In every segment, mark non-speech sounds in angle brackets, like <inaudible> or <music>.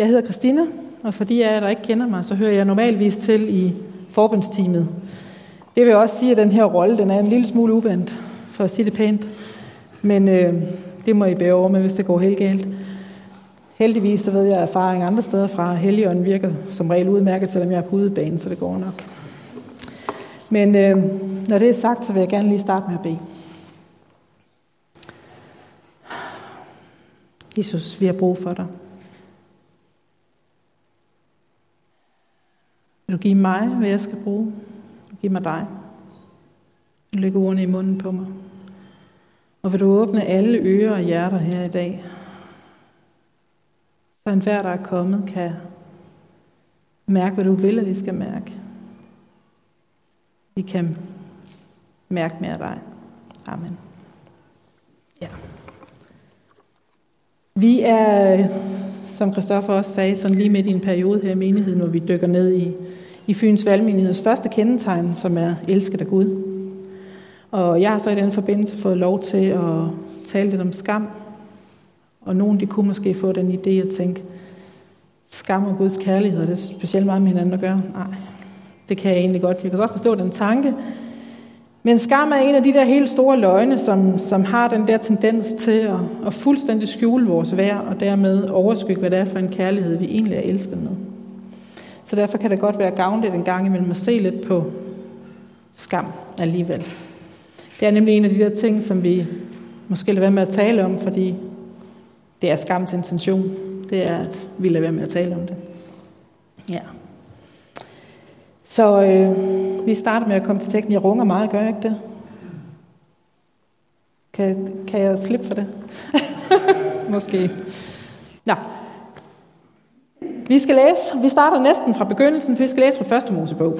Jeg hedder Christina, og for de af jer, der ikke kender mig, så hører jeg normalvis til i forbundsteamet. Det vil også sige, at den her rolle den er en lille smule uvandt, for at sige det pænt. Men øh, det må I bære over med, hvis det går helt galt. Heldigvis så ved jeg erfaring andre steder fra. Helligånden virker som regel udmærket, selvom jeg er på udebane, så det går nok. Men øh, når det er sagt, så vil jeg gerne lige starte med at bede. Jesus, vi har brug for dig. Vil du give mig, hvad jeg skal bruge? Vil du give mig dig? Vil du lægge ordene i munden på mig? Og vil du åbne alle ører og hjerter her i dag, så enhver, der er kommet, kan mærke, hvad du vil, at de skal mærke. De kan mærke mere af dig. Amen. Ja. Vi er, som Christoffer også sagde, sådan lige midt i en periode her i menigheden, hvor vi dykker ned i, i Fyns Valgmenigheds første kendetegn, som er elsket af Gud. Og jeg har så i den forbindelse fået lov til at tale lidt om skam. Og nogen de kunne måske få den idé at tænke, skam og Guds kærlighed, det er specielt meget med hinanden at gøre. Nej, det kan jeg egentlig godt. Jeg kan godt forstå den tanke. Men skam er en af de der helt store løgne, som, som har den der tendens til at, at fuldstændig skjule vores værd, og dermed overskygge, hvad det er for en kærlighed, vi egentlig er elsket med. Så derfor kan det godt være gavnligt en gang imellem at se lidt på skam alligevel. Det er nemlig en af de der ting, som vi måske lader være med at tale om, fordi det er skams intention. Det er, at vi lader være med at tale om det. Ja. Så øh, vi starter med at komme til teksten. Jeg runger meget, gør jeg ikke det? Kan, kan jeg slippe for det? <laughs> Måske. Nå. Vi skal læse. Vi starter næsten fra begyndelsen, for vi skal læse fra første Mosebog.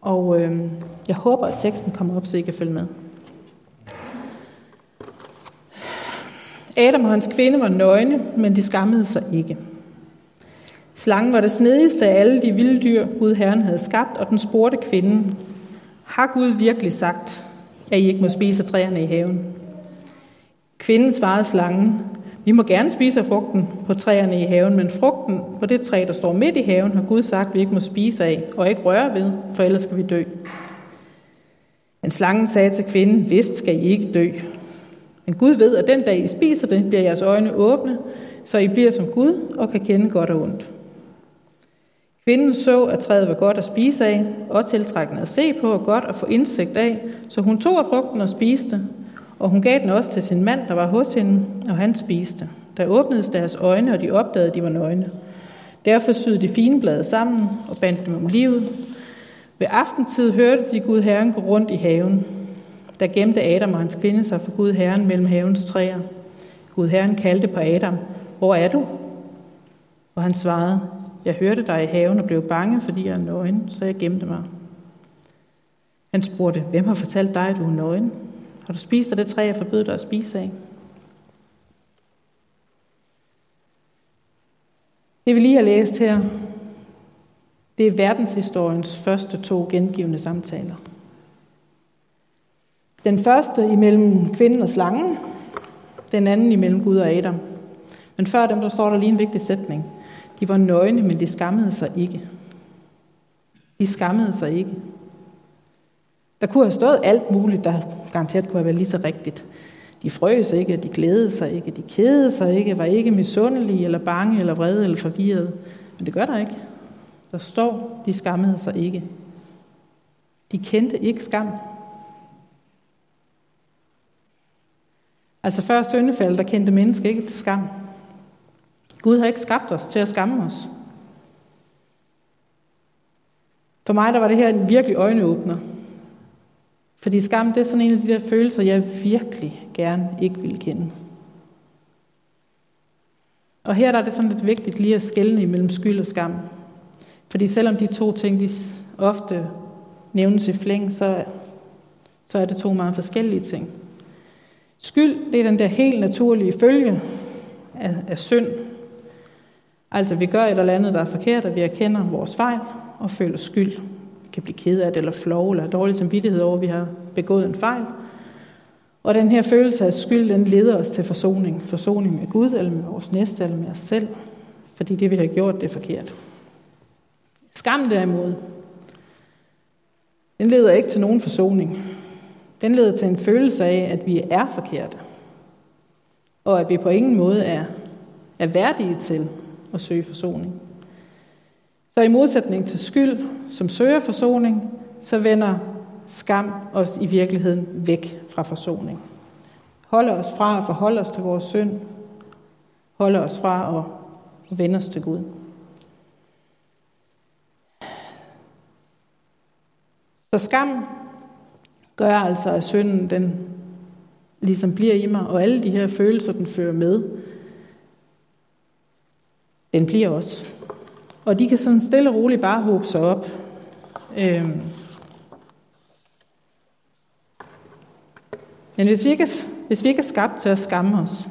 Og øh, jeg håber, at teksten kommer op, så I kan følge med. Adam og hans kvinde var nøgne, men de skammede sig ikke. Slangen var det snedigste af alle de vilde dyr, Gud Herren havde skabt, og den spurgte kvinden, har Gud virkelig sagt, at I ikke må spise træerne i haven? Kvinden svarede slangen, vi må gerne spise af frugten på træerne i haven, men frugten på det træ, der står midt i haven, har Gud sagt, at vi ikke må spise af og ikke røre ved, for ellers skal vi dø. Men slangen sagde til kvinden, vist skal I ikke dø. Men Gud ved, at den dag I spiser det, bliver jeres øjne åbne, så I bliver som Gud og kan kende godt og ondt. Kvinden så, at træet var godt at spise af, og tiltrækkende at se på, og godt at få indsigt af, så hun tog af frugten og spiste, og hun gav den også til sin mand, der var hos hende, og han spiste. Der åbnedes deres øjne, og de opdagede, at de var nøgne. Derfor syede de fine blade sammen og bandt dem om livet. Ved aftentid hørte de Gud Herren gå rundt i haven. Der gemte Adam og hans kvinde sig for Gud Herren mellem havens træer. Gud Herren kaldte på Adam, hvor er du? Og han svarede, jeg hørte dig i haven og blev bange, fordi jeg er nøgen, så jeg gemte mig. Han spurgte, hvem har fortalt dig, at du er nøgen? Har du spist af det træ, jeg forbød dig at spise af? Det vi lige har læst her, det er verdenshistoriens første to gengivende samtaler. Den første imellem kvinden og slangen, den anden imellem Gud og Adam. Men før dem, der står der lige en vigtig sætning. De var nøgne, men de skammede sig ikke. De skammede sig ikke. Der kunne have stået alt muligt, der garanteret kunne have været lige så rigtigt. De frøs ikke, de glædede sig ikke, de kædede sig ikke, var ikke misundelige, eller bange, eller vrede, eller forvirrede. Men det gør der ikke. Der står, de skammede sig ikke. De kendte ikke skam. Altså før syndefaldet, der kendte mennesker ikke til skam. Gud har ikke skabt os til at skamme os. For mig der var det her en virkelig øjneåbner. Fordi skam, det er sådan en af de der følelser, jeg virkelig gerne ikke vil kende. Og her der er det sådan lidt vigtigt lige at skelne imellem skyld og skam. Fordi selvom de to ting, de ofte nævnes i flæng, så, så er det to meget forskellige ting. Skyld, det er den der helt naturlige følge af, af synd. Altså, vi gør et eller andet, der er forkert, og vi erkender vores fejl og føler skyld kan blive ked af det, eller flov, eller dårlig samvittighed over, at vi har begået en fejl. Og den her følelse af skyld, den leder os til forsoning. Forsoning med Gud, eller med vores næste, eller med os selv. fordi det, vi har gjort, det er forkert. Skam derimod, den leder ikke til nogen forsoning. Den leder til en følelse af, at vi er forkerte. Og at vi på ingen måde er, er værdige til og søge forsoning. Så i modsætning til skyld, som søger forsoning, så vender skam os i virkeligheden væk fra forsoning. Holder os fra at forholde os til vores synd. Holder os fra at vende os til Gud. Så skam gør altså, at synden den ligesom bliver i mig, og alle de her følelser, den fører med, den bliver også. Og de kan sådan stille og roligt bare håbe sig op. Øhm. Men hvis vi, ikke hvis vi ikke er skabt til at skamme os,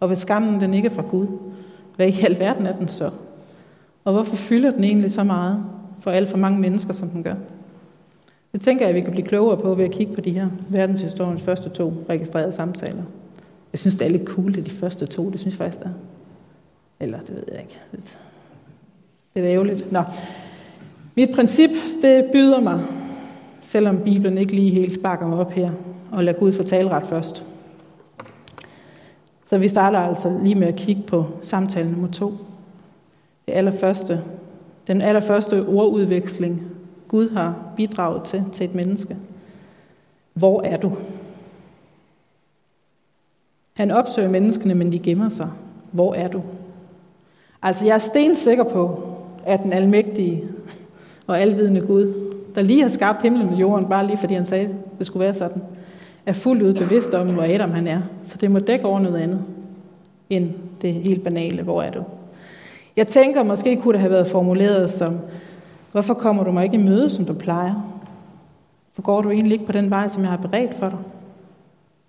og hvis skammen den ikke er fra Gud, hvad i alverden er den så? Og hvorfor fylder den egentlig så meget for alt for mange mennesker, som den gør? Det tænker jeg, at vi kan blive klogere på ved at kigge på de her verdenshistoriens første to registrerede samtaler. Jeg synes, det er lidt cool, det de første to. Det synes jeg faktisk, det er. Eller, det ved jeg ikke. Det er ærgerligt. Nå. Mit princip, det byder mig, selvom Bibelen ikke lige helt bakker mig op her, og lade Gud fortale ret først. Så vi starter altså lige med at kigge på samtale nummer to. Det allerførste, den allerførste ordudveksling Gud har bidraget til, til et menneske. Hvor er du? Han opsøger menneskene, men de gemmer sig. Hvor er du? Altså, jeg er stensikker på, at den almægtige og alvidende Gud, der lige har skabt himlen og jorden, bare lige fordi han sagde, at det skulle være sådan, er fuldt ud bevidst om, hvor Adam han er. Så det må dække over noget andet, end det helt banale, hvor er du? Jeg tænker, måske kunne det have været formuleret som, Hvorfor kommer du mig ikke i møde, som du plejer? For går du egentlig ikke på den vej, som jeg har beredt for dig?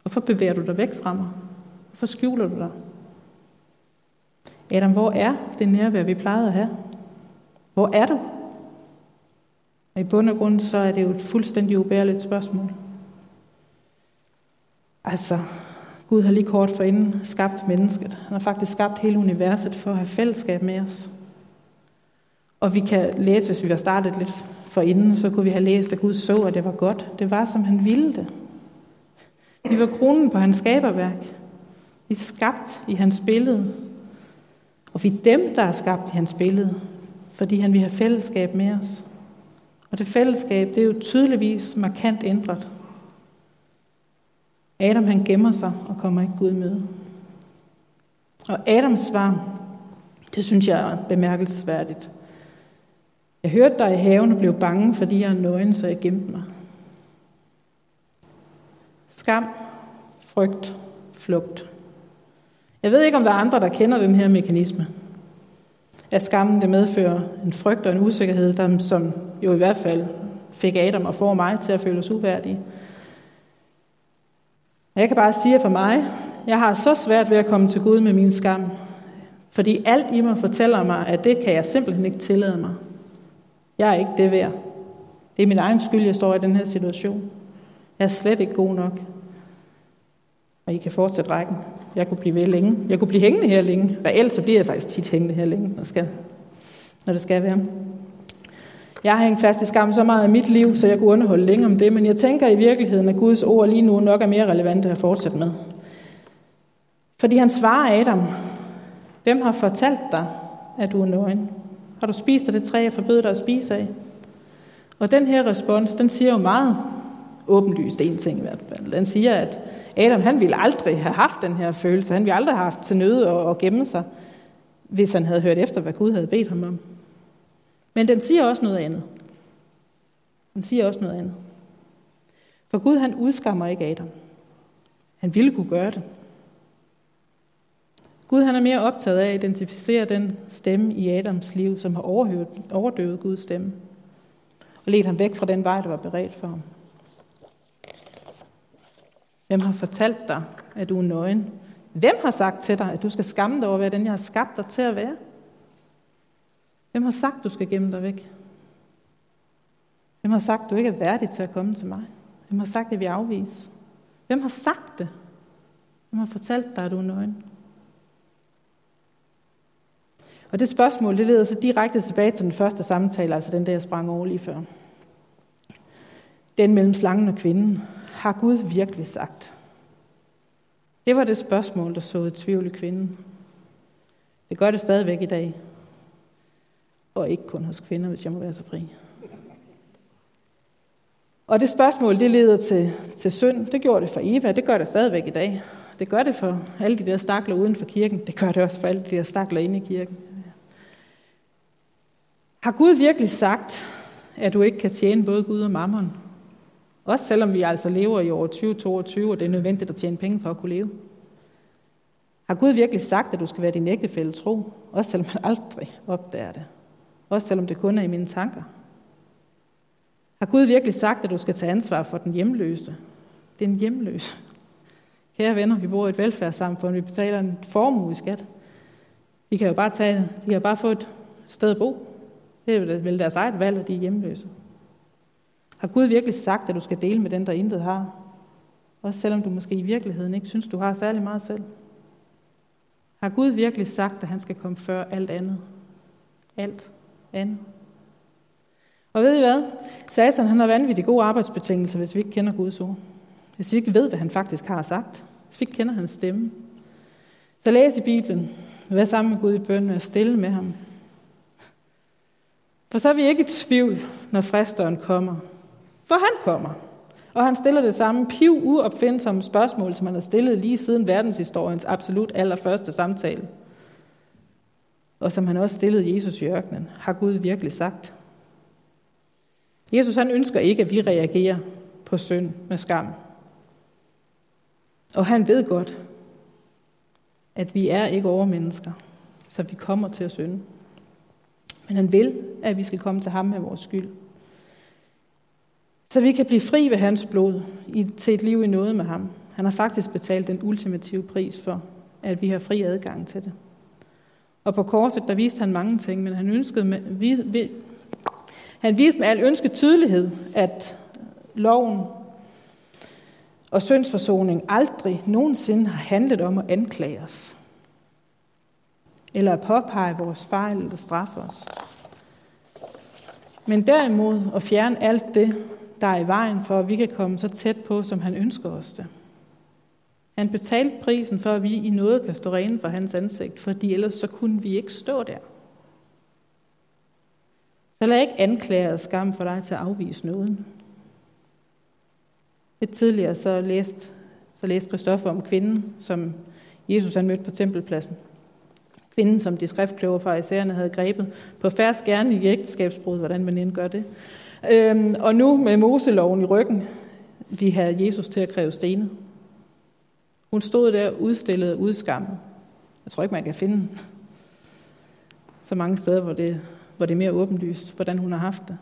Hvorfor bevæger du dig væk fra mig? Hvorfor skjuler du dig? Adam, hvor er det nærvær, vi plejede at have? Hvor er du? Og i bund og grund, så er det jo et fuldstændig ubærligt spørgsmål. Altså, Gud har lige kort forinden skabt mennesket. Han har faktisk skabt hele universet for at have fællesskab med os. Og vi kan læse, hvis vi har startet lidt for inden, så kunne vi have læst, at Gud så, at det var godt. Det var, som han ville det. Vi var kronen på hans skaberværk. Vi er skabt i hans billede. Og vi er dem, der er skabt i hans billede, fordi han vil have fællesskab med os. Og det fællesskab, det er jo tydeligvis markant ændret. Adam han gemmer sig og kommer ikke Gud med. Og Adams svar, det synes jeg er bemærkelsesværdigt. Jeg hørte dig i haven og blev bange, fordi jeg er nøgen, så jeg gemte mig. Skam, frygt, flugt. Jeg ved ikke, om der er andre, der kender den her mekanisme. At skammen det medfører en frygt og en usikkerhed, der, som jo i hvert fald fik Adam og får mig til at føle os uværdige. Jeg kan bare sige for mig, jeg har så svært ved at komme til Gud med min skam, fordi alt i mig fortæller mig, at det kan jeg simpelthen ikke tillade mig. Jeg er ikke det værd. Det er min egen skyld, jeg står i den her situation. Jeg er slet ikke god nok. Og I kan fortsætte rækken. Jeg kunne blive ved længe. Jeg kunne blive hængende her længe. Reelt så bliver jeg faktisk tit hængende her længe, når det skal, når det skal være. Jeg har hængt fast i skam så meget af mit liv, så jeg kunne underholde længe om det, men jeg tænker i virkeligheden, at Guds ord lige nu nok er mere relevante at fortsætte med. Fordi han svarer Adam, hvem har fortalt dig, at du er nøgen? Har du spist af det træ, jeg forbød dig at spise af? Og den her respons, den siger jo meget åbenlyst en ting i hvert fald. Den siger, at Adam han ville aldrig have haft den her følelse. Han ville aldrig have haft til nøde at, og gemme sig, hvis han havde hørt efter, hvad Gud havde bedt ham om. Men den siger også noget andet. Den siger også noget andet. For Gud han udskammer ikke Adam. Han ville kunne gøre det. Gud han er mere optaget af at identificere den stemme i Adams liv, som har overdøvet Guds stemme, og ledt ham væk fra den vej, der var beredt for ham. Hvem har fortalt dig, at du er nøgen? Hvem har sagt til dig, at du skal skamme dig over at være den, jeg har skabt dig til at være? Hvem har sagt, du skal gemme dig væk? Hvem har sagt, du ikke er værdig til at komme til mig? Hvem har sagt, at vi afvise? Hvem har sagt det? Hvem har fortalt dig, at du er nøgen? Og det spørgsmål, det leder så direkte tilbage til den første samtale, altså den der, jeg sprang over lige før. Den mellem slangen og kvinden. Har Gud virkelig sagt? Det var det spørgsmål, der såede tvivl i kvinden. Det gør det stadigvæk i dag. Og ikke kun hos kvinder, hvis jeg må være så fri. Og det spørgsmål, det leder til, til synd. Det gjorde det for Eva, det gør det stadigvæk i dag. Det gør det for alle de der stakler uden for kirken. Det gør det også for alle de der stakler inde i kirken. Har Gud virkelig sagt, at du ikke kan tjene både Gud og mammon? Også selvom vi altså lever i år 2022, og det er nødvendigt at tjene penge for at kunne leve. Har Gud virkelig sagt, at du skal være din ægtefælde tro? Også selvom man aldrig opdager det. Også selvom det kun er i mine tanker. Har Gud virkelig sagt, at du skal tage ansvar for den hjemløse? Det er en. Kære venner, vi bor i et velfærdssamfund, vi betaler en formue i skat. De kan jo bare tage, de kan bare få et sted at bo. Det er vel deres eget valg, at de er hjemløse. Har Gud virkelig sagt, at du skal dele med den, der intet har? Også selvom du måske i virkeligheden ikke synes, du har særlig meget selv. Har Gud virkelig sagt, at han skal komme før alt andet? Alt andet. Og ved I hvad? Satan han har vanvittigt gode arbejdsbetingelser, hvis vi ikke kender Guds ord. Hvis vi ikke ved, hvad han faktisk har sagt. Hvis vi ikke kender hans stemme. Så læs i Bibelen. Vær sammen med Gud i bøn og stille med ham. For så er vi ikke i tvivl, når fristeren kommer. For han kommer. Og han stiller det samme piv uopfindsomme spørgsmål, som han har stillet lige siden verdenshistoriens absolut allerførste samtale. Og som han også stillede Jesus i ørkenen. Har Gud virkelig sagt? Jesus han ønsker ikke, at vi reagerer på synd med skam. Og han ved godt, at vi er ikke overmennesker, så vi kommer til at synde. Men han vil, at vi skal komme til ham med vores skyld. Så vi kan blive fri ved hans blod til et liv i noget med ham. Han har faktisk betalt den ultimative pris for, at vi har fri adgang til det. Og på korset, der viste han mange ting, men han ønskede med, vi, vi, han viste med al ønsket tydelighed, at loven og syndsforsoning aldrig nogensinde har handlet om at anklage os. Eller at påpege vores fejl eller straffe os. Men derimod at fjerne alt det, der er i vejen for, at vi kan komme så tæt på, som han ønsker os det. Han betalte prisen for, at vi i noget kan stå rene for hans ansigt, fordi ellers så kunne vi ikke stå der. Så lad ikke anklage og skam for dig til at afvise nåden. Lidt tidligere så læste, så læste Christoffer om kvinden, som Jesus han mødte på tempelpladsen. Kvinden, som de skriftkloge fra isærerne havde grebet på færds gerne i ægteskabsbrud, hvordan man end gør det. Øhm, og nu med Moseloven i ryggen, vi havde Jesus til at kræve stenet. Hun stod der udstillet og udskammet. Jeg tror ikke, man kan finde så mange steder, hvor det hvor det er mere åbenlyst, hvordan hun har haft det.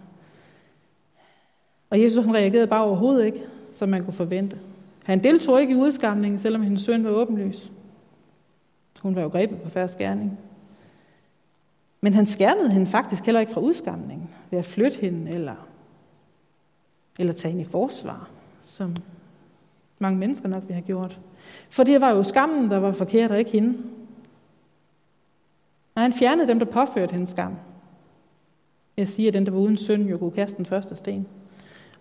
Og Jesus han reagerede bare overhovedet ikke, som man kunne forvente. Han deltog ikke i udskamningen, selvom hendes søn var åbenlys. Hun var jo grebet på færre skærning. Men han skærmede hende faktisk heller ikke fra udskamningen ved at flytte hende eller, eller tage hende i forsvar, som mange mennesker nok ville have gjort. For det var jo skammen, der var forkert, og ikke hende. Og han fjernede dem, der påførte hendes skam. Jeg siger, at den, der var uden synd, jo kunne kaste den første sten.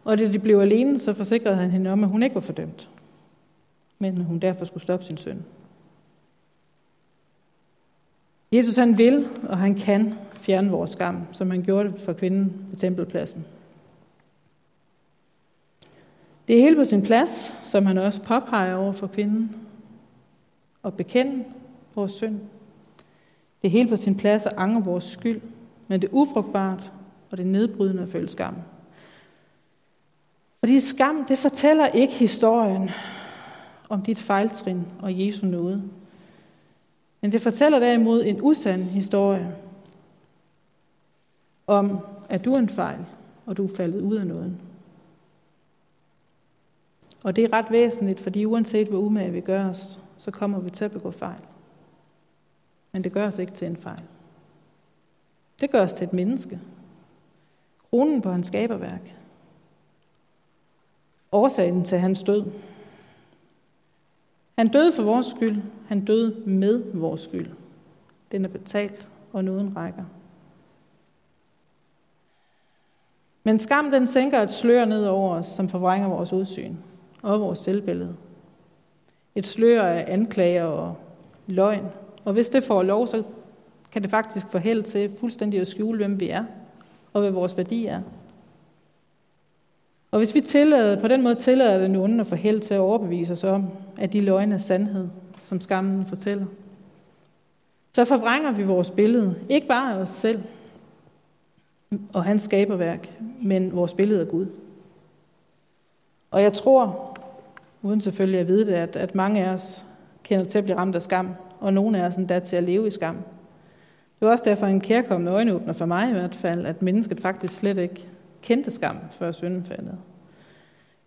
Og da de blev alene, så forsikrede han hende om, at hun ikke var fordømt. Men hun derfor skulle stoppe sin synd. Jesus han vil, og han kan fjerne vores skam, som han gjorde det for kvinden på tempelpladsen. Det er helt på sin plads, som han også påpeger over for kvinden, at bekende vores synd. Det er helt på sin plads at angre vores skyld men det er ufrugtbart, og det er nedbrydende at føle skam. Fordi skam, det fortæller ikke historien om dit fejltrin og Jesu nåde. Men det fortæller derimod en usand historie om, at du er en fejl, og du er faldet ud af nåden. Og det er ret væsentligt, fordi uanset hvor umage vi gør os, så kommer vi til at begå fejl. Men det gør os ikke til en fejl. Det gør os til et menneske. Kronen på hans skaberværk. Årsagen til hans død. Han døde for vores skyld. Han døde med vores skyld. Den er betalt, og nåden rækker. Men skam den sænker et slør ned over os, som forvrænger vores udsyn og vores selvbillede. Et slør af anklager og løgn. Og hvis det får lov, så kan det faktisk få held til fuldstændig at skjule, hvem vi er og hvad vores værdi er. Og hvis vi tillader, på den måde tillader den onde at få held til at overbevise os om, at de løgne er sandhed, som skammen fortæller, så forvrænger vi vores billede, ikke bare af os selv og hans skaberværk, men vores billede af Gud. Og jeg tror, uden selvfølgelig at vide det, at, at mange af os kender til at blive ramt af skam, og nogle af os endda til at leve i skam. Det var også derfor en kærkommende øjenåbner for mig i hvert fald, at mennesket faktisk slet ikke kendte skam før syndefaldet.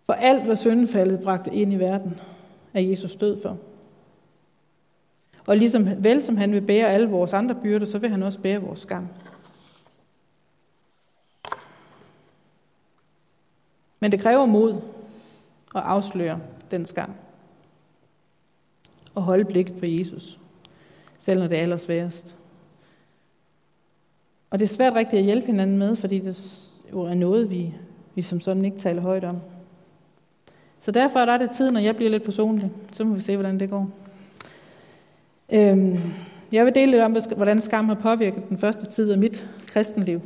For alt, hvad syndefaldet bragte ind i verden, er Jesus død for. Og ligesom vel som han vil bære alle vores andre byrder, så vil han også bære vores skam. Men det kræver mod at afsløre den skam. Og holde blikket på Jesus, selv når det er allersværest. Og det er svært rigtigt at hjælpe hinanden med, fordi det jo er noget, vi, vi som sådan ikke taler højt om. Så derfor er det tid, når jeg bliver lidt personlig. Så må vi se, hvordan det går. Øhm, jeg vil dele lidt om, hvordan skam har påvirket den første tid af mit kristenliv.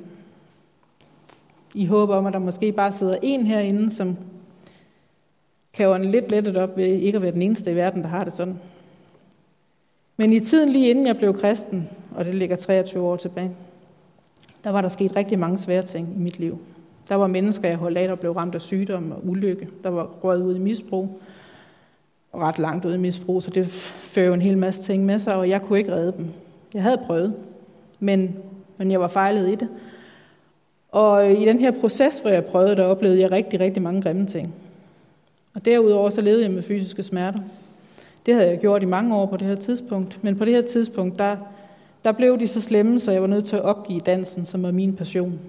I håber om, at der måske bare sidder en herinde, som kan ånde lidt lettet op ved ikke at være den eneste i verden, der har det sådan. Men i tiden lige inden jeg blev kristen, og det ligger 23 år tilbage, der var der sket rigtig mange svære ting i mit liv. Der var mennesker, jeg holdt af, der blev ramt af sygdom og ulykke. Der var røget ud i misbrug. Og ret langt ud i misbrug, så det fører jo en hel masse ting med sig, og jeg kunne ikke redde dem. Jeg havde prøvet, men, men jeg var fejlet i det. Og i den her proces, hvor jeg prøvede, der oplevede jeg rigtig, rigtig mange grimme ting. Og derudover så levede jeg med fysiske smerter. Det havde jeg gjort i mange år på det her tidspunkt, men på det her tidspunkt, der, der blev de så slemme, så jeg var nødt til at opgive dansen, som var min passion.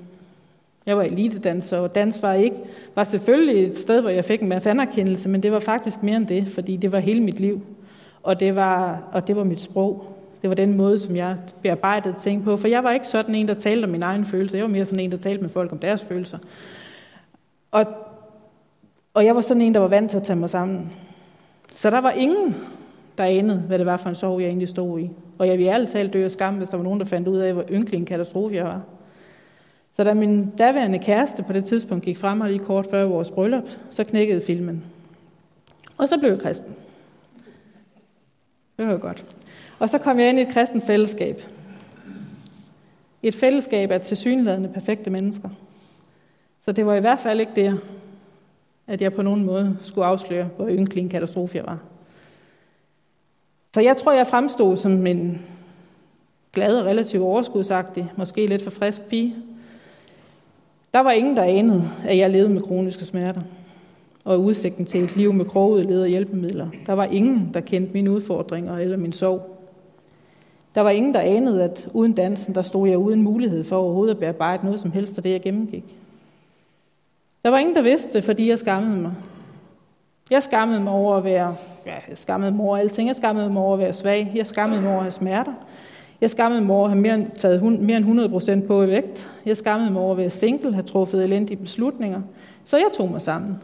Jeg var elitedanser, og dans var, ikke, var selvfølgelig et sted, hvor jeg fik en masse anerkendelse, men det var faktisk mere end det, fordi det var hele mit liv, og det var, og det var mit sprog. Det var den måde, som jeg bearbejdede ting på, for jeg var ikke sådan en, der talte om min egen følelse. Jeg var mere sådan en, der talte med folk om deres følelser. Og, og jeg var sådan en, der var vant til at tage mig sammen. Så der var ingen, der anede, hvad det var for en sorg, jeg egentlig stod i. Og jeg ville ærligt talt dø af skam, hvis der var nogen, der fandt ud af, hvor ynkelig en katastrofe jeg var. Så da min daværende kæreste på det tidspunkt gik frem og lige kort før vores bryllup, så knækkede filmen. Og så blev jeg kristen. Det var godt. Og så kom jeg ind i et kristen fællesskab. Et fællesskab af tilsyneladende perfekte mennesker. Så det var i hvert fald ikke det, at jeg på nogen måde skulle afsløre, hvor ynkelig en katastrofe jeg var. Så jeg tror, jeg fremstod som en glad og relativt overskudsagtig, måske lidt for frisk pige. Der var ingen, der anede, at jeg levede med kroniske smerter og udsigten til et liv med krogede led og hjælpemidler. Der var ingen, der kendte mine udfordringer eller min sorg. Der var ingen, der anede, at uden dansen, der stod jeg uden mulighed for overhovedet at bearbejde noget som helst af det, jeg gennemgik. Der var ingen, der vidste det, fordi jeg skammede mig. Jeg skammede mig over at være, ja, jeg skammede mig over alting. Jeg skammede mig over at være svag. Jeg skammede mig over at have smerter. Jeg skammede mig over at have mere, taget mere end 100 procent på i vægt. Jeg skammede mig over at være single, have truffet elendige beslutninger. Så jeg tog mig sammen.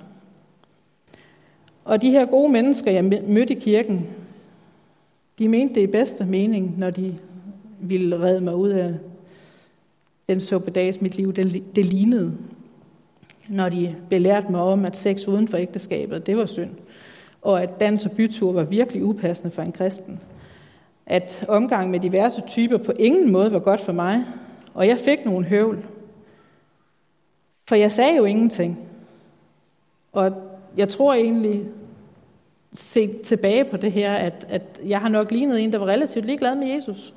Og de her gode mennesker, jeg mødte i kirken, de mente det i bedste mening, når de ville redde mig ud af den suppedags mit liv, det, det lignede. Når de belærte mig om, at sex uden for ægteskabet, det var synd. Og at dans og bytur var virkelig upassende for en kristen. At omgang med diverse typer på ingen måde var godt for mig. Og jeg fik nogle høvl. For jeg sagde jo ingenting. Og jeg tror egentlig, set tilbage på det her, at, at jeg har nok lignet en, der var relativt ligeglad med Jesus.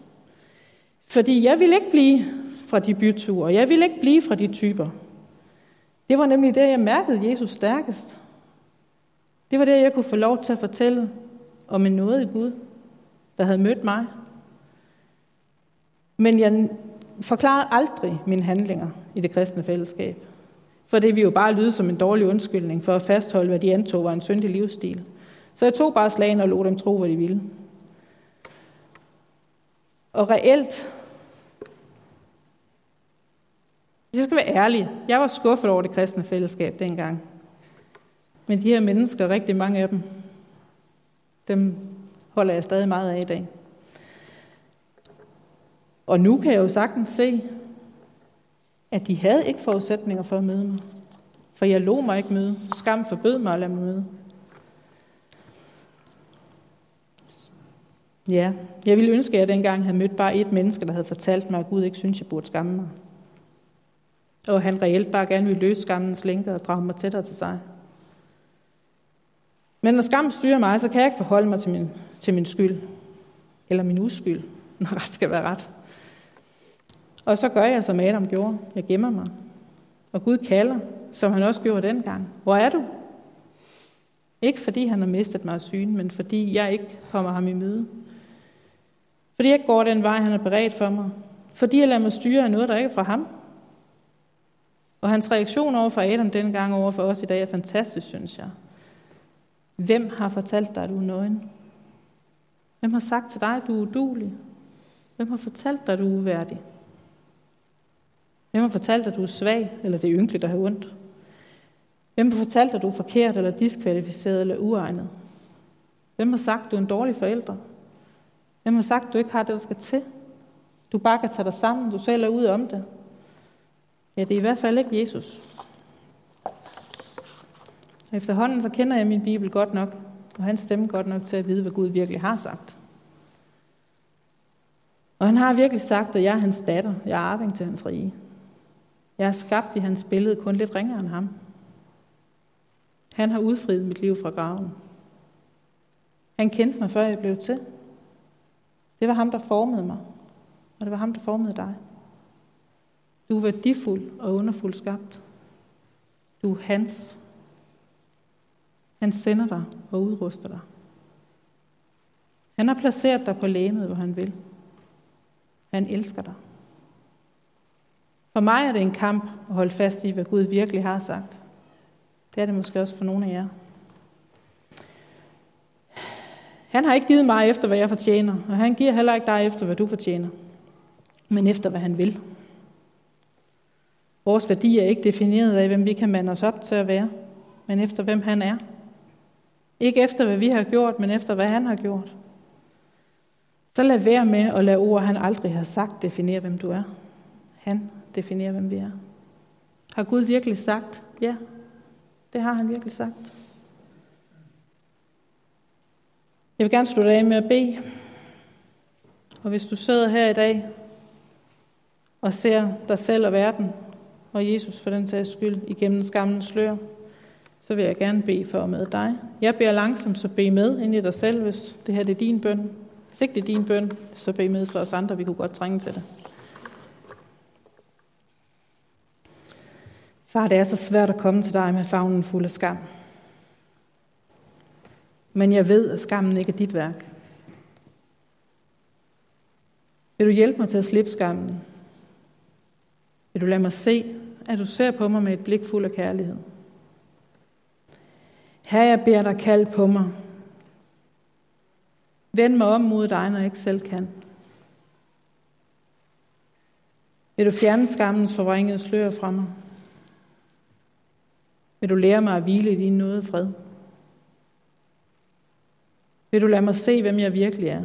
Fordi jeg ville ikke blive fra de byture, jeg ville ikke blive fra de typer. Det var nemlig det, jeg mærkede Jesus stærkest. Det var det, jeg kunne få lov til at fortælle om en nåde i Gud, der havde mødt mig. Men jeg forklarede aldrig mine handlinger i det kristne fællesskab. For det ville jo bare lyde som en dårlig undskyldning for at fastholde, hvad de antog var en syndig livsstil. Så jeg tog bare slagen og lod dem tro, hvad de ville. Og reelt, Hvis jeg skal være ærlig, jeg var skuffet over det kristne fællesskab dengang. Men de her mennesker, rigtig mange af dem, dem holder jeg stadig meget af i dag. Og nu kan jeg jo sagtens se, at de havde ikke forudsætninger for at møde mig. For jeg lå mig ikke møde. Skam forbød mig at lade mig møde. Ja, jeg ville ønske, at jeg dengang havde mødt bare et menneske, der havde fortalt mig, at Gud ikke synes, jeg burde skamme mig. Og han reelt bare gerne vil løse skammens lænker og drage mig tættere til sig. Men når skam styrer mig, så kan jeg ikke forholde mig til min, til min skyld. Eller min uskyld, <laughs> når ret skal være ret. Og så gør jeg, som Adam gjorde. Jeg gemmer mig. Og Gud kalder, som han også gjorde dengang. Hvor er du? Ikke fordi han har mistet mig af syne, men fordi jeg ikke kommer ham i møde. Fordi jeg går den vej, han har beredt for mig. Fordi jeg lader mig styre af noget, der ikke er fra ham. Og hans reaktion over for Adam dengang over for os i dag er fantastisk, synes jeg. Hvem har fortalt dig, at du er nøgen? Hvem har sagt til dig, at du er udulig? Hvem har fortalt dig, at du er uværdig? Hvem har fortalt dig, at du er svag, eller det er ynkeligt at have ondt? Hvem har fortalt dig, at du er forkert, eller diskvalificeret, eller uegnet? Hvem har sagt, at du er en dårlig forælder? Hvem har sagt, at du ikke har det, der skal til? Du bare kan tage dig sammen, du selv er om det. Ja, det er i hvert fald ikke Jesus. Efterhånden så kender jeg min Bibel godt nok, og hans stemme godt nok til at vide, hvad Gud virkelig har sagt. Og han har virkelig sagt, at jeg er hans datter, jeg er arving til hans rige. Jeg er skabt i hans billede kun lidt ringere end ham. Han har udfriet mit liv fra graven. Han kendte mig, før jeg blev til. Det var ham, der formede mig, og det var ham, der formede dig. Du er værdifuld og underfuld skabt. Du er hans. Han sender dig og udruster dig. Han har placeret dig på lægemet, hvor han vil. Han elsker dig. For mig er det en kamp at holde fast i, hvad Gud virkelig har sagt. Det er det måske også for nogle af jer. Han har ikke givet mig efter, hvad jeg fortjener, og han giver heller ikke dig efter, hvad du fortjener, men efter, hvad han vil. Vores værdi er ikke defineret af, hvem vi kan mande os op til at være, men efter, hvem han er. Ikke efter, hvad vi har gjort, men efter, hvad han har gjort. Så lad være med at lade ord, han aldrig har sagt, definere, hvem du er. Han definerer, hvem vi er. Har Gud virkelig sagt? Ja, det har han virkelig sagt. Jeg vil gerne slutte af med at bede. Og hvis du sidder her i dag og ser dig selv og verden, og Jesus for den sags skyld, igennem skammens slør, så vil jeg gerne bede for med dig. Jeg beder langsomt, så bed med ind i dig selv, hvis det her det er din bøn. Hvis ikke det er din bøn, så bed med for os andre, vi kunne godt trænge til det. Far, det er så svært at komme til dig med fagnen fuld af skam. Men jeg ved, at skammen ikke er dit værk. Vil du hjælpe mig til at slippe skammen? Vil du lade mig se, at du ser på mig med et blik fuld af kærlighed? Her jeg beder dig kald på mig. Vend mig om mod dig, når jeg ikke selv kan. Vil du fjerne skammens forvrængede slør fra mig? Vil du lære mig at hvile i din nåde fred? Vil du lade mig se, hvem jeg virkelig er?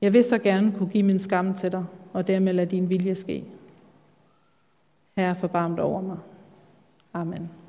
Jeg vil så gerne kunne give min skam til dig, og dermed lade din vilje ske. Herre, forbarmt over mig. Amen.